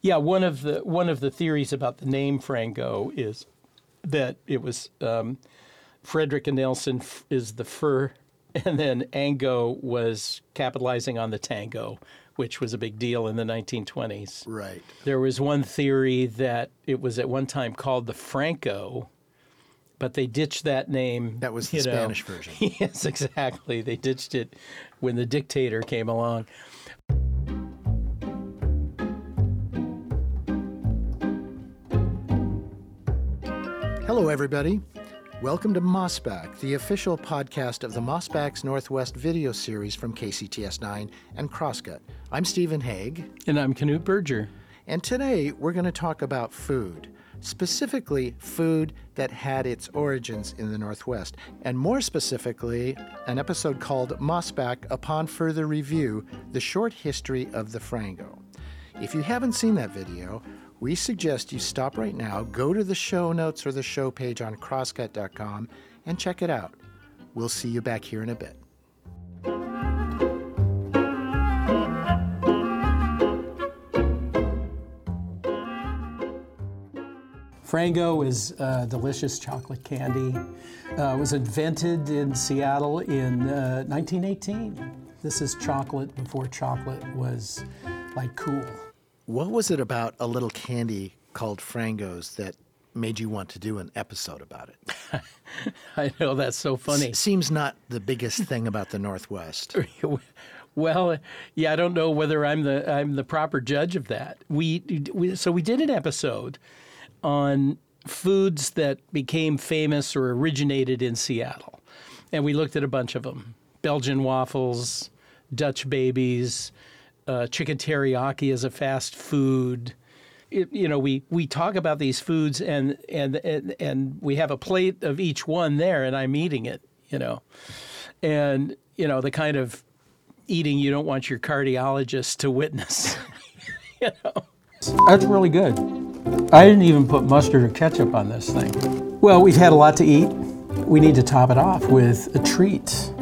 Yeah, one of the one of the theories about the name Frango is that it was um, Frederick and Nelson f- is the fur, and then Ango was capitalizing on the tango, which was a big deal in the 1920s. Right. There was one theory that it was at one time called the Franco, but they ditched that name. That was the know. Spanish version. yes, exactly. They ditched it when the dictator came along. Hello, everybody. Welcome to Mossback, the official podcast of the Mossbacks Northwest video series from KCTS9 and Crosscut. I'm Stephen Hegg, And I'm Knute Berger. and today we're going to talk about food, specifically food that had its origins in the Northwest, and more specifically, an episode called Mossback Upon Further Review The Short History of the Frango. If you haven't seen that video, we suggest you stop right now, go to the show notes or the show page on crosscut.com, and check it out. We'll see you back here in a bit. Frango is a delicious chocolate candy. Uh, was invented in Seattle in uh, 1918. This is chocolate before chocolate was like cool. What was it about a little candy called Frangos that made you want to do an episode about it? I know that's so funny. Seems not the biggest thing about the Northwest. Well, yeah, I don't know whether I'm the I'm the proper judge of that. We, we so we did an episode on foods that became famous or originated in Seattle, and we looked at a bunch of them: Belgian waffles, Dutch babies, uh, chicken teriyaki as a fast food. It, you know, we we talk about these foods, and, and and and we have a plate of each one there, and I'm eating it. You know, and you know the kind of eating you don't want your cardiologist to witness. you know. That's really good. I didn't even put mustard or ketchup on this thing. Well, we've had a lot to eat. We need to top it off with a treat,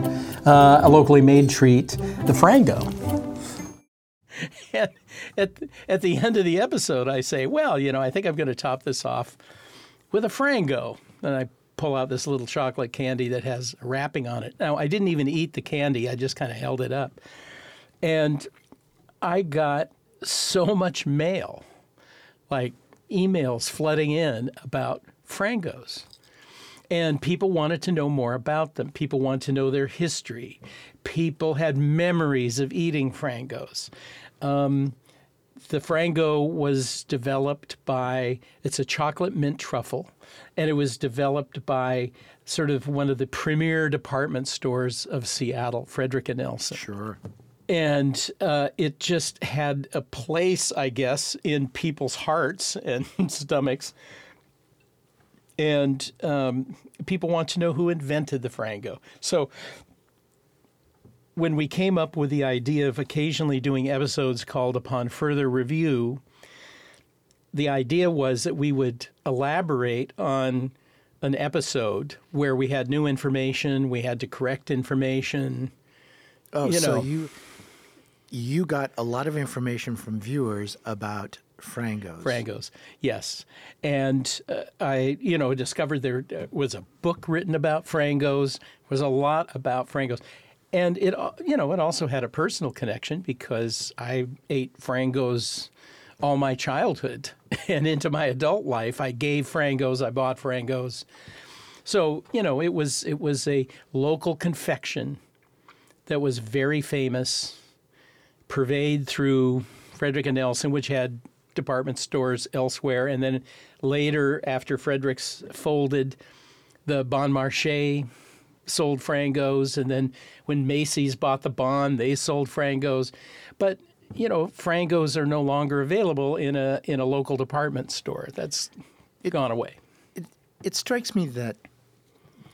uh, a locally made treat, the Frango. At, at the end of the episode, I say, well, you know, I think I'm going to top this off with a Frango. And I pull out this little chocolate candy that has a wrapping on it. Now, I didn't even eat the candy, I just kind of held it up. And I got so much mail, like emails flooding in about Frangos. And people wanted to know more about them. People wanted to know their history. People had memories of eating Frangos. Um, the Frango was developed by, it's a chocolate mint truffle, and it was developed by sort of one of the premier department stores of Seattle, Frederick and Nelson Sure. and uh, it just had a place, I guess, in people's hearts and stomachs. And um, people want to know who invented the Frango. So when we came up with the idea of occasionally doing episodes called Upon Further Review, the idea was that we would elaborate on an episode where we had new information, we had to correct information. Oh, You so you you got a lot of information from viewers about Frangos. Frangos, yes. And uh, I, you know, discovered there uh, was a book written about Frangos. Was a lot about Frangos, and it, uh, you know, it also had a personal connection because I ate Frangos all my childhood and into my adult life. I gave Frangos, I bought Frangos. So you know, it was it was a local confection that was very famous, purveyed through Frederick and Nelson, which had department stores elsewhere, and then later, after Frederick's folded, the Bon Marché sold Frangos, and then when Macy's bought the Bon, they sold Frangos. But you know, Frangos are no longer available in a in a local department store. That's gone away. It strikes me that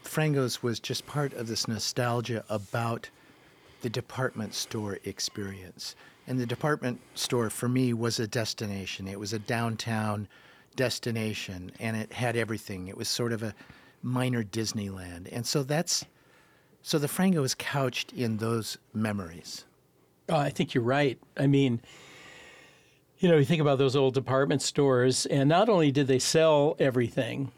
Frangos was just part of this nostalgia about the department store experience. And the department store for me was a destination. It was a downtown destination and it had everything. It was sort of a minor Disneyland. And so that's so the Frango is couched in those memories. Oh, I think you're right. I mean, you know, you think about those old department stores, and not only did they sell everything,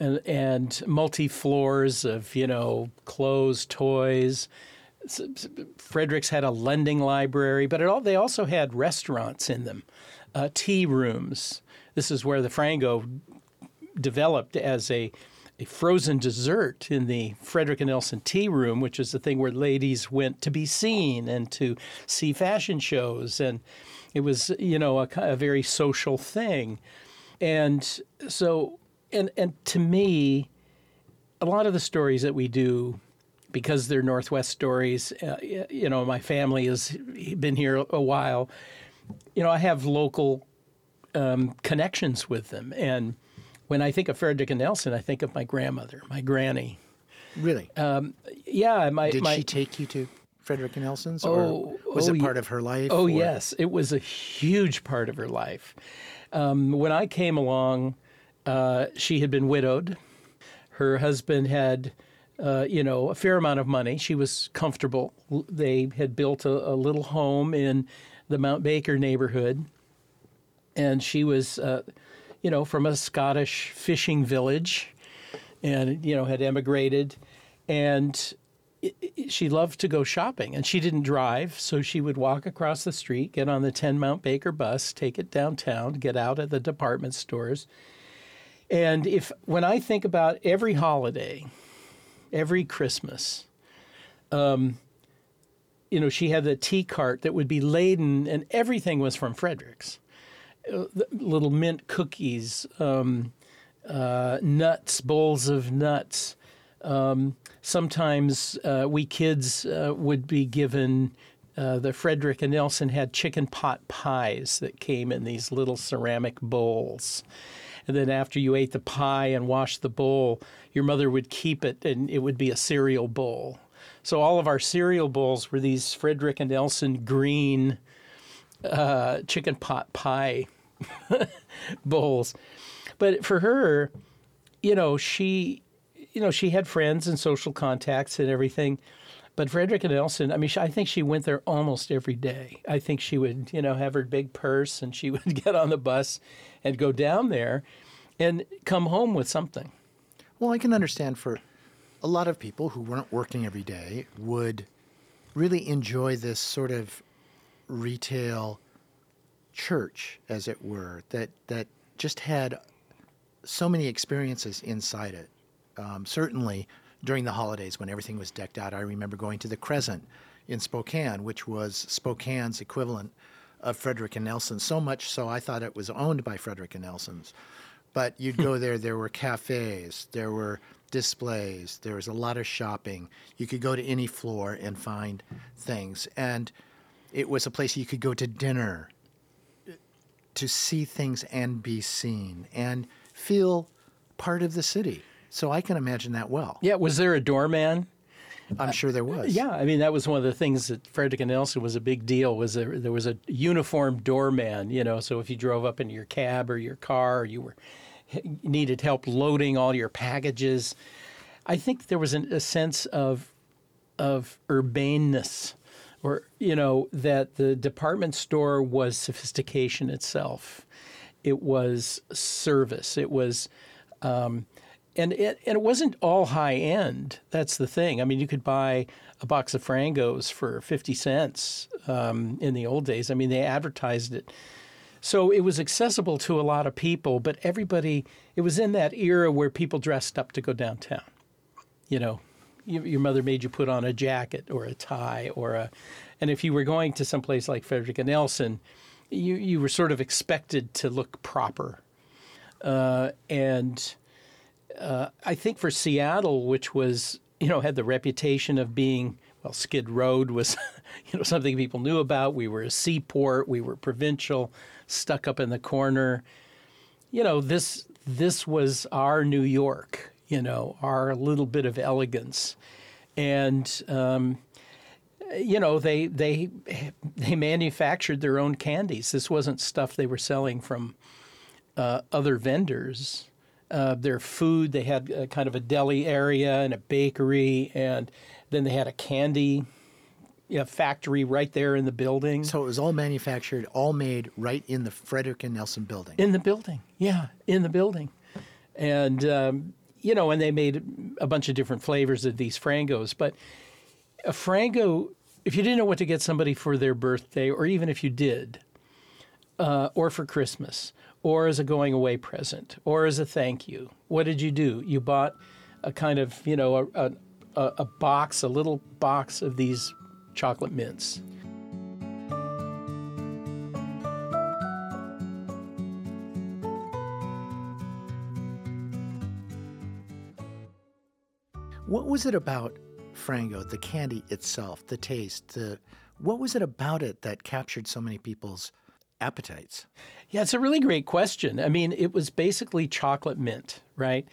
and, and multi floors of you know clothes, toys. Fredericks had a lending library, but all, they also had restaurants in them, uh, tea rooms. This is where the Frango developed as a a frozen dessert in the Frederick and Nelson Tea Room, which is the thing where ladies went to be seen and to see fashion shows. And it was, you know, a, a very social thing. And so, and, and to me, a lot of the stories that we do, because they're Northwest stories, uh, you know, my family has been here a while. You know, I have local um, connections with them. And, when I think of Frederick and Nelson, I think of my grandmother, my granny. Really? Um, yeah. My, Did my, she take you to Frederick and Nelson's, oh, or was oh, it part of her life? Oh, or? yes. It was a huge part of her life. Um, when I came along, uh, she had been widowed. Her husband had, uh, you know, a fair amount of money. She was comfortable. They had built a, a little home in the Mount Baker neighborhood, and she was. Uh, you know, from a Scottish fishing village and, you know, had emigrated. And she loved to go shopping and she didn't drive. So she would walk across the street, get on the 10 Mount Baker bus, take it downtown, get out at the department stores. And if, when I think about every holiday, every Christmas, um, you know, she had the tea cart that would be laden, and everything was from Fredericks little mint cookies, um, uh, nuts, bowls of nuts. Um, sometimes uh, we kids uh, would be given. Uh, the Frederick and Nelson had chicken pot pies that came in these little ceramic bowls. And then after you ate the pie and washed the bowl, your mother would keep it and it would be a cereal bowl. So all of our cereal bowls were these Frederick and Nelson green uh, chicken pot pie bowls. But for her, you know, she, you know, she had friends and social contacts and everything. But Frederick and Nelson, I mean, I think she went there almost every day. I think she would, you know, have her big purse and she would get on the bus and go down there and come home with something. Well, I can understand for a lot of people who weren't working every day would really enjoy this sort of retail church, as it were, that that just had so many experiences inside it. Um, certainly during the holidays when everything was decked out, I remember going to the Crescent in Spokane, which was Spokane's equivalent of Frederick and Nelson. So much so, I thought it was owned by Frederick and Nelson's. But you'd go there, there were cafes, there were displays, there was a lot of shopping. You could go to any floor and find things. And it was a place you could go to dinner to see things and be seen and feel part of the city. So I can imagine that well. Yeah, was there a doorman? I'm sure there was. Yeah, I mean that was one of the things that Frederick and Nelson was a big deal. Was there, there was a uniformed doorman? You know, so if you drove up in your cab or your car, or you were needed help loading all your packages. I think there was an, a sense of of urbaneness or you know that the department store was sophistication itself. It was service. It was. Um, and it, and it wasn't all high end. That's the thing. I mean, you could buy a box of Frangos for 50 cents um, in the old days. I mean, they advertised it. So it was accessible to a lot of people, but everybody, it was in that era where people dressed up to go downtown. You know, you, your mother made you put on a jacket or a tie or a, and if you were going to some place like Frederick and Nelson, you you were sort of expected to look proper, uh, and uh, I think for Seattle, which was you know had the reputation of being well, Skid Road was you know something people knew about. We were a seaport. We were provincial, stuck up in the corner. You know this this was our New York you know, our little bit of elegance. And, um, you know, they, they, they manufactured their own candies. This wasn't stuff they were selling from uh, other vendors. Uh, their food, they had a, kind of a deli area and a bakery, and then they had a candy a factory right there in the building. So it was all manufactured, all made right in the Frederick and Nelson building. In the building, yeah, in the building, and um, you know, and they made a bunch of different flavors of these frangos. But a frango, if you didn't know what to get somebody for their birthday, or even if you did, uh, or for Christmas, or as a going away present, or as a thank you, what did you do? You bought a kind of, you know, a, a, a box, a little box of these chocolate mints. What was it about Frango, the candy itself, the taste, the what was it about it that captured so many people's appetites? Yeah, it's a really great question. I mean, it was basically chocolate mint, right?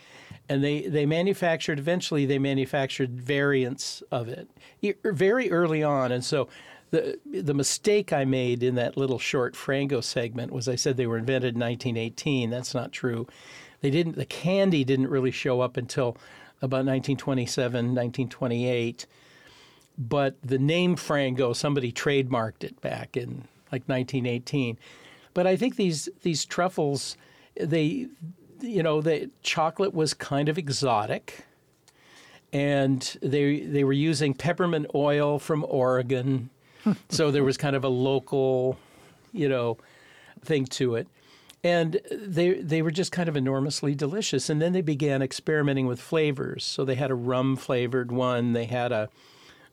And they, they manufactured, eventually, they manufactured variants of it very early on. And so the, the mistake I made in that little short Frango segment was I said they were invented in 1918. That's not true. They didn't, the candy didn't really show up until about 1927, 1928. But the name Frango, somebody trademarked it back in like 1918. But I think these these truffles, they, you know, the chocolate was kind of exotic, and they they were using peppermint oil from Oregon, so there was kind of a local, you know, thing to it. And they they were just kind of enormously delicious. And then they began experimenting with flavors. So they had a rum flavored one. They had a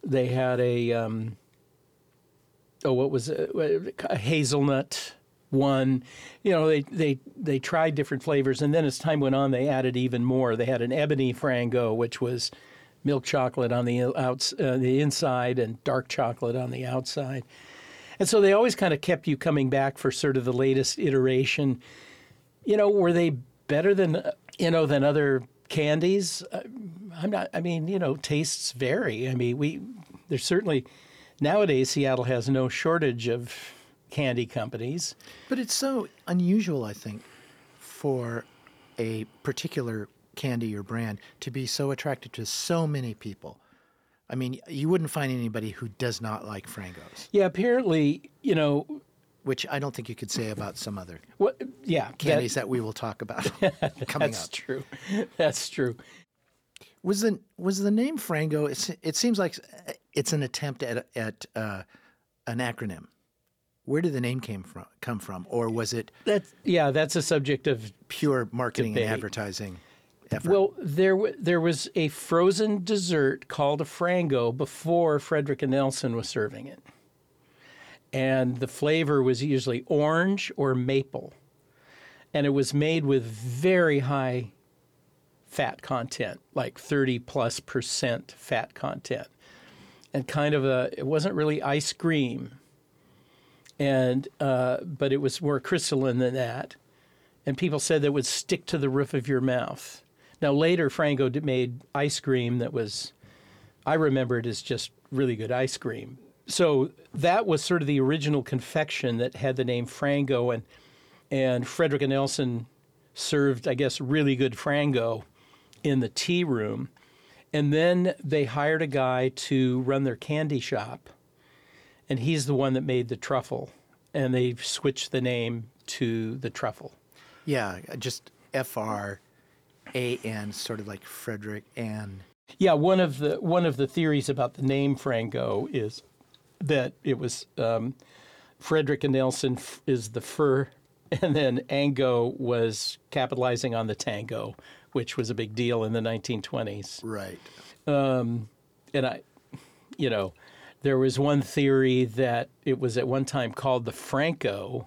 they had a um, oh what was it? a hazelnut one. You know, they, they, they tried different flavors. And then as time went on, they added even more. They had an ebony frango, which was milk chocolate on the, outs, uh, the inside and dark chocolate on the outside. And so they always kind of kept you coming back for sort of the latest iteration. You know, were they better than, you know, than other candies? Uh, I'm not, I mean, you know, tastes vary. I mean, we, there's certainly, nowadays, Seattle has no shortage of candy companies. But it's so unusual, I think, for a particular candy or brand to be so attractive to so many people. I mean, you wouldn't find anybody who does not like Frangos. Yeah, apparently, you know, which I don't think you could say about some other what, yeah, candies that, that we will talk about coming that's up. That's true. That's true. Was the was the name Frango? it seems like it's an attempt at at uh, an acronym. Where did the name came from come from, or was it? That yeah, that's a subject of pure marketing debate. and advertising. Effort. Well, there there was a frozen dessert called a frango before Frederick and Nelson was serving it, and the flavor was usually orange or maple, and it was made with very high fat content, like thirty plus percent fat content, and kind of a it wasn't really ice cream and uh, but it was more crystalline than that. And people said that would stick to the roof of your mouth. Now later, Frango made ice cream that was, I remember it as just really good ice cream. So that was sort of the original confection that had the name Frango, and and Frederick and Nelson served, I guess, really good Frango in the tea room. And then they hired a guy to run their candy shop and he's the one that made the truffle, and they switched the name to the truffle. Yeah, just F R A N, sort of like Frederick Ann. Yeah, one of the one of the theories about the name Frango is that it was um, Frederick and Nelson is the fur, and then Ango was capitalizing on the tango, which was a big deal in the 1920s. Right. Um, and I, you know, there was one theory that it was at one time called the Franco,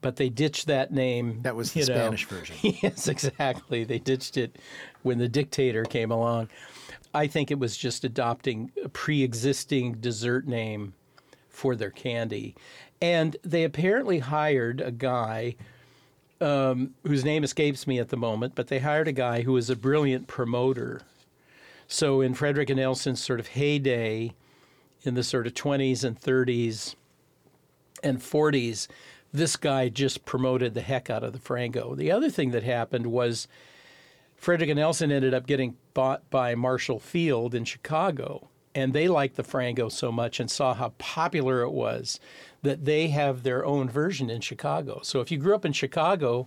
but they ditched that name. That was the Spanish know. version. yes, exactly. They ditched it when the dictator came along. I think it was just adopting a pre existing dessert name for their candy. And they apparently hired a guy um, whose name escapes me at the moment, but they hired a guy who was a brilliant promoter. So in Frederick and Nelson's sort of heyday, in the sort of 20s and 30s and 40s, this guy just promoted the heck out of the Frango. The other thing that happened was Frederick and Nelson ended up getting bought by Marshall Field in Chicago. And they liked the Frango so much and saw how popular it was that they have their own version in Chicago. So if you grew up in Chicago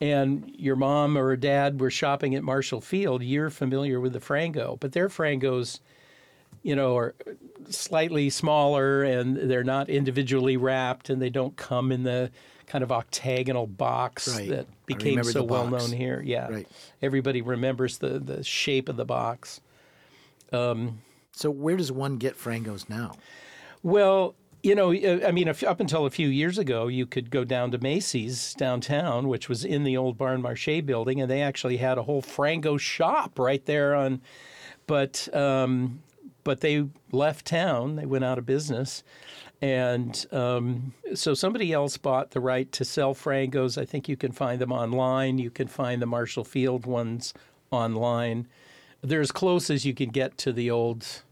and your mom or dad were shopping at Marshall Field, you're familiar with the Frango, but their Frangos you know, are slightly smaller and they're not individually wrapped and they don't come in the kind of octagonal box Right. that became so well known here. Yeah. Right. Everybody remembers the, the shape of the box. Um, So where does one get frangos now? Well, you know, uh, I mean, up until a few years ago, you could go down to Macy's downtown, which was in the old Bon Marché building, and they actually had a whole Frango shop right there on. But um, but they left town; they went out of business, and um, so somebody else bought the right to sell Frangos. I think you can find them online. You can find the Marshall Field ones online. They're as close as you can get to the old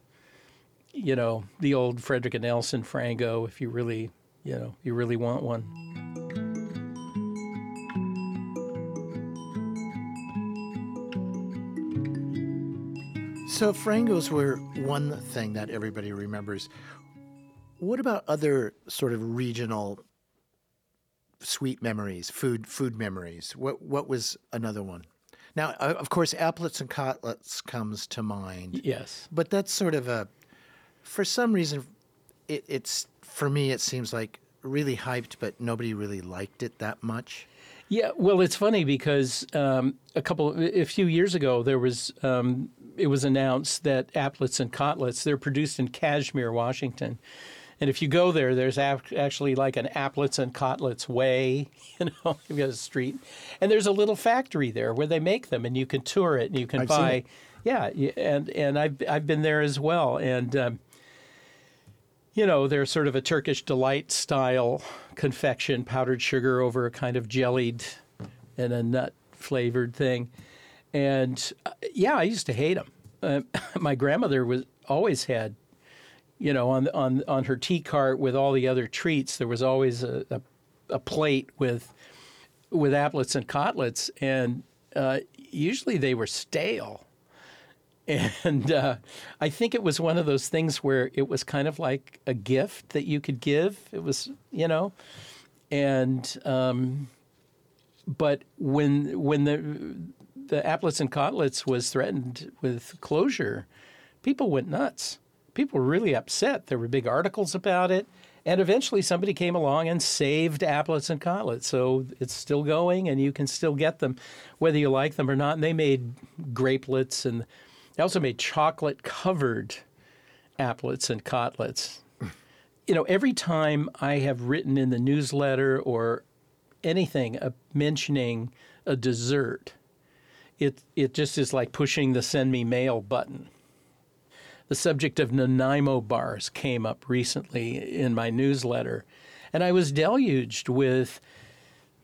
you know, the old Frederick and Nelson Frango if you really, you know, you really want one. So frangos were one thing that everybody remembers. What about other sort of regional sweet memories, food food memories? What what was another one? Now, of course, applets and cotlets comes to mind, Yes. but that's sort of a, for some reason, it, it's for me it seems like really hyped, but nobody really liked it that much. Yeah, well, it's funny because um, a couple, a few years ago, there was um, it was announced that applets and cotlets they're produced in Cashmere, Washington, and if you go there, there's ac- actually like an applets and cotlets way, you know, you've got a street, and there's a little factory there where they make them, and you can tour it, and you can I've buy, yeah, and and I've I've been there as well, and. Um, you know, they're sort of a Turkish delight style confection, powdered sugar over a kind of jellied and a nut flavored thing. And uh, yeah, I used to hate them. Uh, my grandmother was always had, you know, on on on her tea cart with all the other treats, there was always a, a, a plate with with applets and cotlets, and uh, usually they were stale. And uh, I think it was one of those things where it was kind of like a gift that you could give. It was, you know, and um, but when when the the applets and cotlets was threatened with closure, people went nuts. People were really upset. There were big articles about it. And eventually somebody came along and saved applets and cotlets. So it's still going and you can still get them whether you like them or not. And they made grapelets and they also made chocolate covered applets and cotlets. You know, every time I have written in the newsletter or anything uh, mentioning a dessert, it it just is like pushing the send me mail button. The subject of Nanaimo bars came up recently in my newsletter, and I was deluged with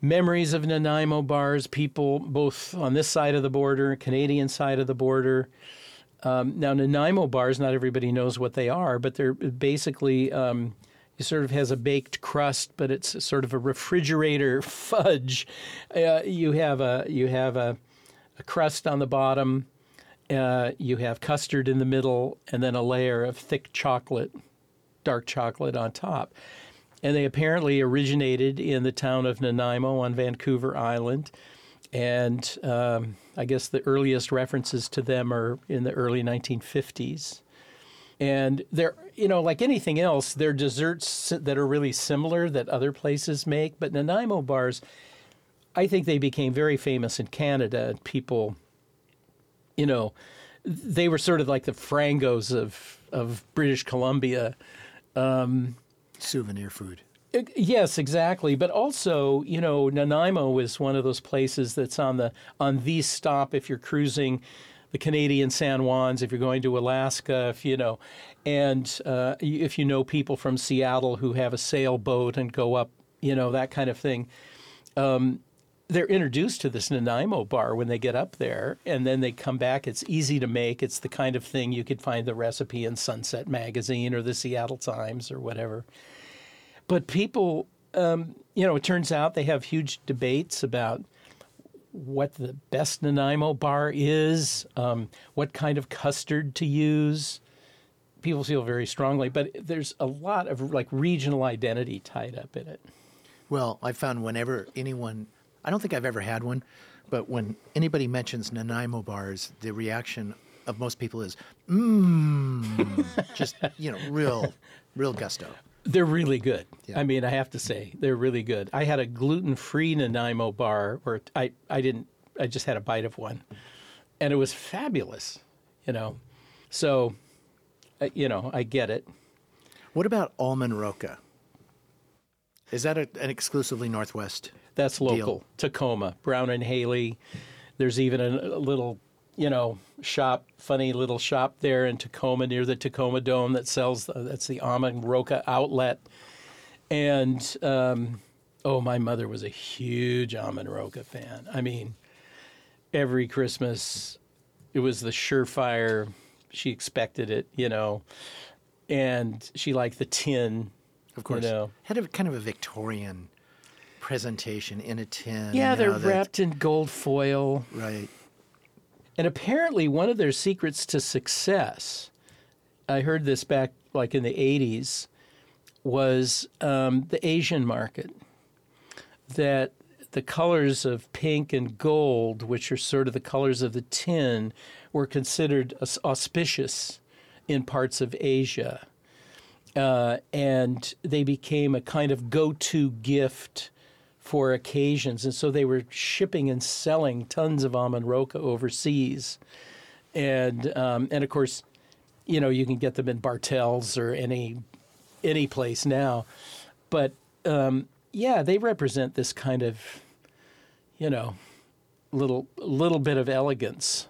memories of Nanaimo bars, people both on this side of the border, Canadian side of the border. Um, now, Nanaimo bars, not everybody knows what they are, but they're basically um, it sort of has a baked crust, but it's sort of a refrigerator fudge. Uh, you have a you have a, a crust on the bottom, uh, you have custard in the middle, and then a layer of thick chocolate, dark chocolate on top. And they apparently originated in the town of Nanaimo on Vancouver Island. And um, I guess the earliest references to them are in the early 1950s. And they're, you know, like anything else, they're desserts that are really similar that other places make. But Nanaimo bars, I think they became very famous in Canada. People, you know, they were sort of like the frangos of, of British Columbia. Souvenir food. Yes, exactly. But also, you know, Nanaimo is one of those places that's on the on the stop if you're cruising the Canadian San Juans, if you're going to Alaska, if you know, and uh, if you know people from Seattle who have a sailboat and go up, you know, that kind of thing. Um, they're introduced to this Nanaimo bar when they get up there, and then they come back. It's easy to make. It's the kind of thing you could find the recipe in Sunset Magazine or the Seattle Times or whatever. But people, um, you know, it turns out they have huge debates about what the best Nanaimo bar is, um, what kind of custard to use. people feel very strongly, but there's a lot of like regional identity tied up in it. Well, I found whenever anyone, I don't think I've ever had one, but when anybody mentions Nanaimo bars, the reaction of most people is, mmm, just, you know, real, real gusto. They're really good. Yeah. I mean, I have to say, they're really good. I had a gluten free Nanaimo bar where I, I didn't, I just had a bite of one, and it was fabulous, you know. So, uh, you know, I get it. What about almond roca? Is that a, an exclusively Northwest? That's Deal. local. Tacoma, Brown and Haley. There's even a, a little, you know, shop, funny little shop there in Tacoma near the Tacoma Dome that sells. The, that's the Almond Roca outlet. And um, oh, my mother was a huge Almond Roca fan. I mean, every Christmas, it was the surefire. She expected it, you know, and she liked the tin. Of course. You know. Had a kind of a Victorian presentation in a tin. Yeah, they're know, wrapped in gold foil. Right. And apparently, one of their secrets to success, I heard this back like in the 80s, was um, the Asian market. That the colors of pink and gold, which are sort of the colors of the tin, were considered auspicious in parts of Asia. Uh, and they became a kind of go to gift for occasions. And so they were shipping and selling tons of almond roca overseas. And, um, and of course, you know, you can get them in Bartell's or any, any place now. But um, yeah, they represent this kind of, you know, little, little bit of elegance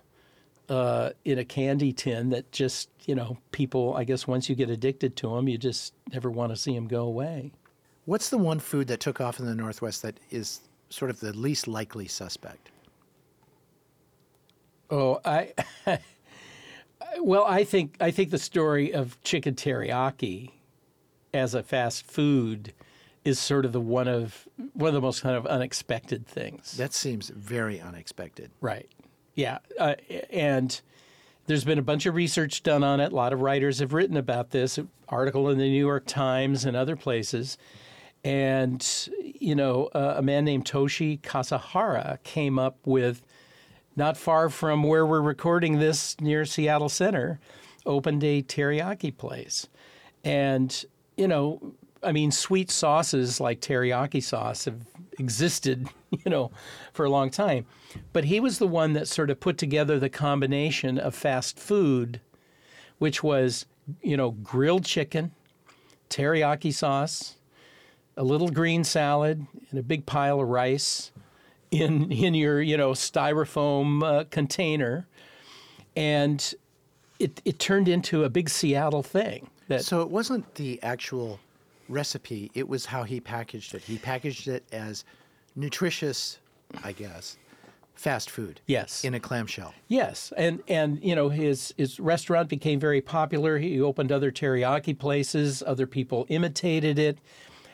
uh, in a candy tin that just, you know, people, I guess once you get addicted to them, you just never want to see them go away. What's the one food that took off in the Northwest that is sort of the least likely suspect? Oh, I well, I think I think the story of chicken teriyaki as a fast food is sort of the one of one of the most kind of unexpected things. That seems very unexpected. Right. Yeah. Uh, and there's been a bunch of research done on it. A lot of writers have written about this, article in the New York Times and other places. And, you know, uh, a man named Toshi Kasahara came up with, not far from where we're recording this near Seattle Center, opened a teriyaki place. And, you know, I mean, sweet sauces like teriyaki sauce have existed, you know, for a long time. But he was the one that sort of put together the combination of fast food, which was, you know, grilled chicken, teriyaki sauce, a little green salad, and a big pile of rice in in your, you know, styrofoam uh, container. And it, it turned into a big Seattle thing. That So it wasn't the actual recipe, it was how he packaged it. He packaged it as nutritious, I guess, fast food. Yes. In a clamshell. Yes, and and you know his his restaurant became very popular. He opened other teriyaki places. Other people imitated it,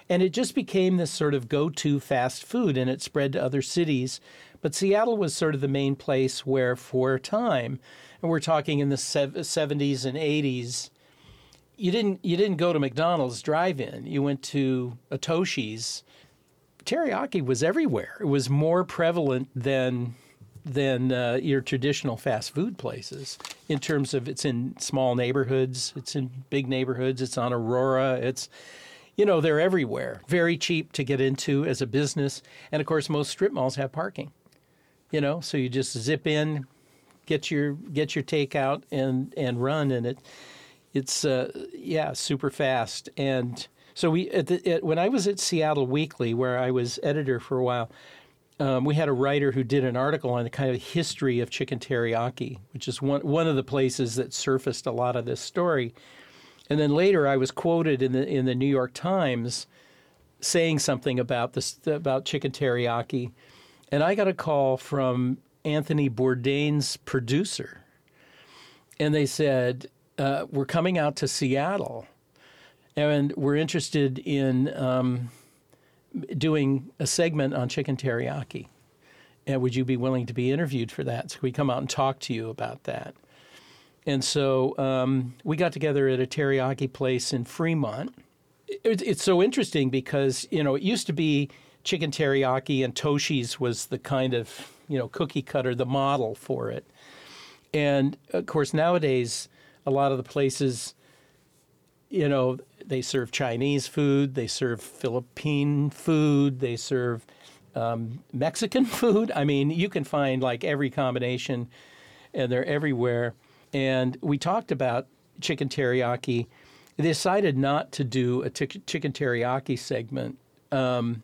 and it just became this sort of go-to fast food. And it spread to other cities, but Seattle was sort of the main place where, for a time, and we're talking in the seventies and eighties. You didn't you didn't go to McDonald's drive-in. You went to a Toshi's. Teriyaki was everywhere. It was more prevalent than than uh, your traditional fast food places in terms of it's in small neighborhoods, it's in big neighborhoods, it's on Aurora, it's you know they're everywhere. Very cheap to get into as a business, and of course most strip malls have parking. You know, so you just zip in, get your get your takeout and and run, and it it's uh, yeah super fast and. So we at the, at, when I was at Seattle Weekly, where I was editor for a while, um, we had a writer who did an article on the kind of history of chicken teriyaki, which is one one of the places that surfaced a lot of this story. And then later, I was quoted in the in the New York Times saying something about this about chicken teriyaki, and I got a call from Anthony Bourdain's producer, and they said uh, we're coming out to Seattle, and we're interested in. Um, doing a segment on chicken teriyaki. And would you be willing to be interviewed for that? So we come out and talk to you about that. And so um, we got together at a teriyaki place in Fremont. It, it's so interesting because, you know, it used to be chicken teriyaki and Toshi's was the kind of, you know, cookie cutter, the model for it. And of course, nowadays, a lot of the places, you know, they serve Chinese food, they serve Philippine food, they serve um, Mexican food. I mean, you can find like every combination, and they're everywhere. And we talked about chicken teriyaki. They decided not to do a t- chicken teriyaki segment, um,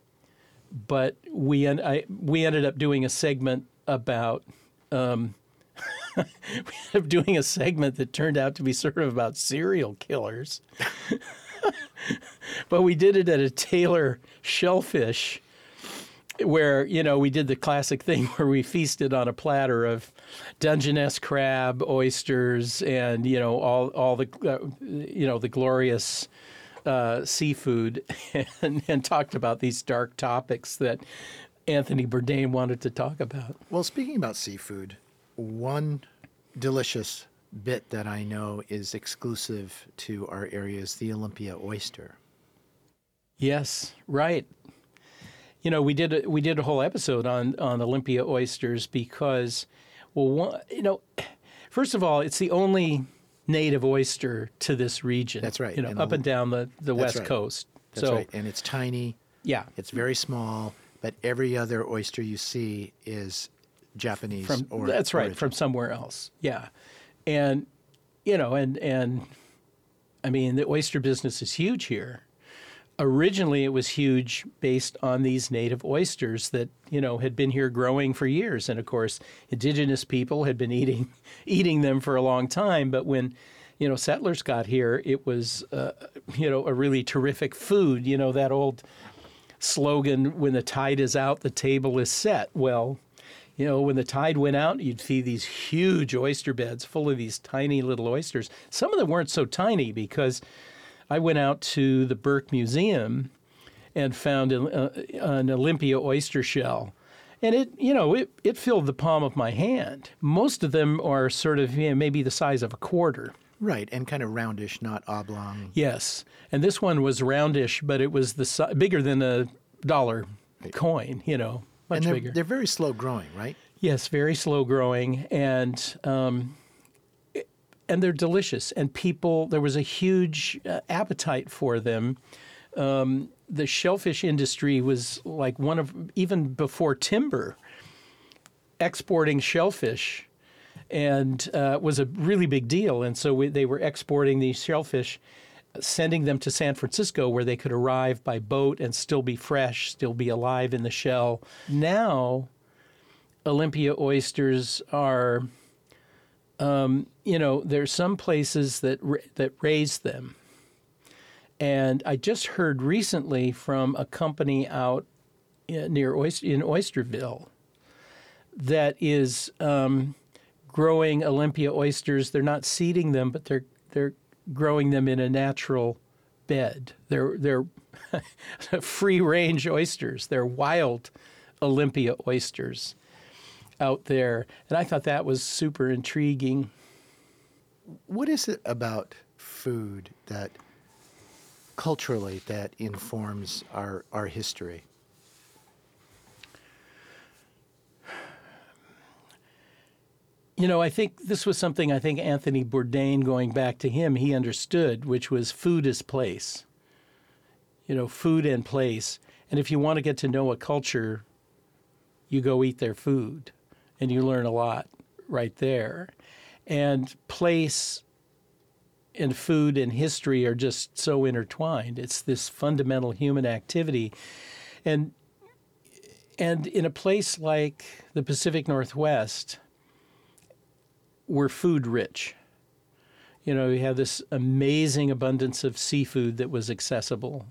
but we en- I, we ended up doing a segment about. Um, we ended up doing a segment that turned out to be sort of about serial killers. but we did it at a Taylor shellfish where you know we did the classic thing where we feasted on a platter of Dungeness crab, oysters, and you know all all the uh, you know the glorious uh, seafood, and, and talked about these dark topics that Anthony Bourdain wanted to talk about. Well, speaking about seafood, one delicious bit that I know is exclusive to our area is the Olympia oyster. Yes, right. You know, we did a, we did a whole episode on on Olympia oysters because, well, one, you know, first of all, it's the only native oyster to this region. That's right. You know, And up the- and down the the west right. coast. That's so right. And it's tiny, yeah, it's very small, but every other oyster you see is Japanese from or that's right origin. from somewhere else. Yeah, and you know, and and I mean, the oyster business is huge here. Originally, it was huge based on these native oysters that you know had been here growing for years, and of course, indigenous people had been eating eating them for a long time. But when you know settlers got here, it was uh, you know a really terrific food. You know that old slogan, "When the tide is out, the table is set." Well, you know, when the tide went out, you'd see these huge oyster beds full of these tiny little oysters. Some of them weren't so tiny because I went out to the Burke Museum and found an, uh, an Olympia oyster shell. And it, you know, it, it filled the palm of my hand. Most of them are sort of you know, maybe the size of a quarter. Right, and kind of roundish, not oblong. Yes, and this one was roundish, but it was the si- bigger than a dollar coin. You know, much and they're, bigger. they're very slow growing, right? Yes, very slow growing, and um, and they're delicious. And people, there was a huge uh, appetite for them. Um, the shellfish industry was like one of even before timber, exporting shellfish, and uh, was a really big deal. And so we, they were exporting these shellfish. Sending them to San Francisco where they could arrive by boat and still be fresh, still be alive in the shell. Now, Olympia oysters are, um, you know, there's some places that ra- that raise them, and I just heard recently from a company out near Oyster, in Oysterville that is um, growing Olympia oysters. They're not seeding them, but they're they're growing them in a natural bed. They're they're free range oysters. They're wild Olympia oysters out there. And I thought that was super intriguing. What is it about food that culturally that informs our, our history? You know, I think this was something I think Anthony Bourdain, going back to him, he understood, which was food is place. You know, food and place. And if you want to get to know a culture, you go eat their food and you learn a lot right there. And place and food and history are just so intertwined. It's this fundamental human activity. And and in a place like the Pacific Northwest, we're food rich. You know, you have this amazing abundance of seafood that was accessible.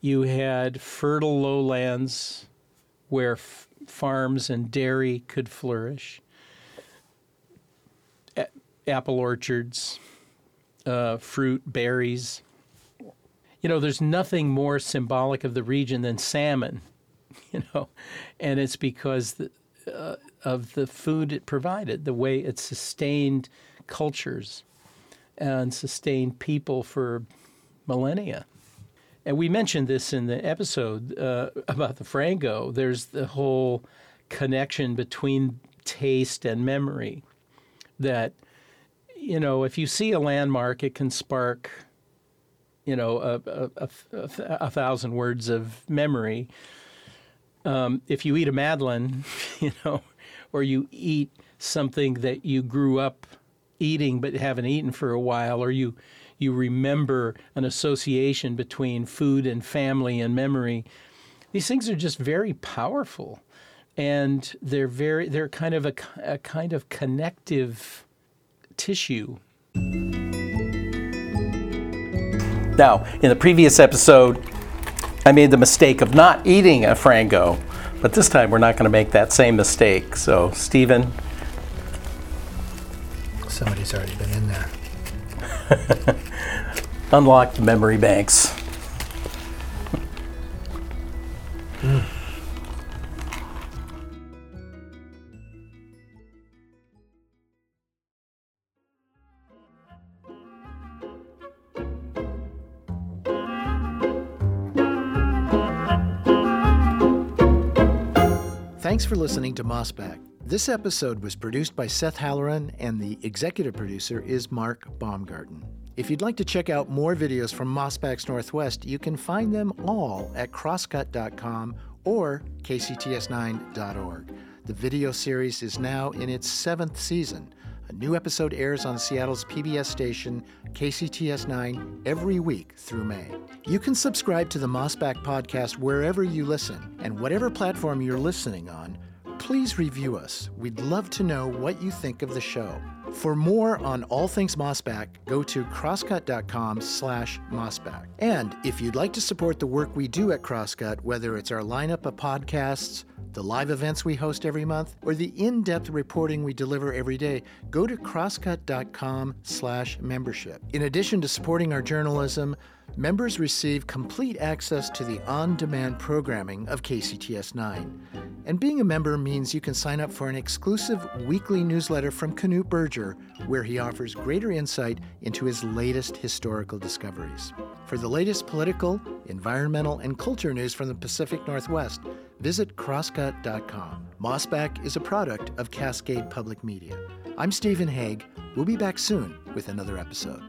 You had fertile lowlands where f- farms and dairy could flourish, A- apple orchards, uh, fruit, berries. You know, there's nothing more symbolic of the region than salmon, you know, and it's because the, uh, of the food it provided, the way it sustained cultures and sustained people for millennia. And we mentioned this in the episode uh, about the Frango. There's the whole connection between taste and memory. That, you know, if you see a landmark, it can spark, you know, a, a, a, a thousand words of memory. Um, if you eat a Madeleine, you know, or you eat something that you grew up eating but haven't eaten for a while, or you you remember an association between food and family and memory. These things are just very powerful, and they're very they're kind of a, a kind of connective tissue. Now, in the previous episode, I made the mistake of not eating a Frango, but this time we're not going to make that same mistake. So, Stephen. Somebody's already been in there. Unlock the memory banks. Thanks for listening to Mossback. This episode was produced by Seth Halleran, and the executive producer is Mark Baumgarten. If you'd like to check out more videos from Mossback's Northwest, you can find them all at crosscut.com or kcts9.org. The video series is now in its seventh season. A new episode airs on Seattle's PBS station, KCTS 9, every week through May. You can subscribe to the Mossback podcast wherever you listen, and whatever platform you're listening on, please review us. We'd love to know what you think of the show. For more on all things Mossback, go to crosscut.com slash mossback. And if you'd like to support the work we do at Crosscut, whether it's our lineup of podcasts, the live events we host every month, or the in-depth reporting we deliver every day, go to crosscut.com slash membership. In addition to supporting our journalism, members receive complete access to the on-demand programming of KCTS 9. And being a member means you can sign up for an exclusive weekly newsletter from Knute Berger, where he offers greater insight into his latest historical discoveries. For the latest political, environmental, and culture news from the Pacific Northwest, visit crosscut.com. Mossback is a product of Cascade Public Media. I'm Stephen Hegg. We'll be back soon with another episode.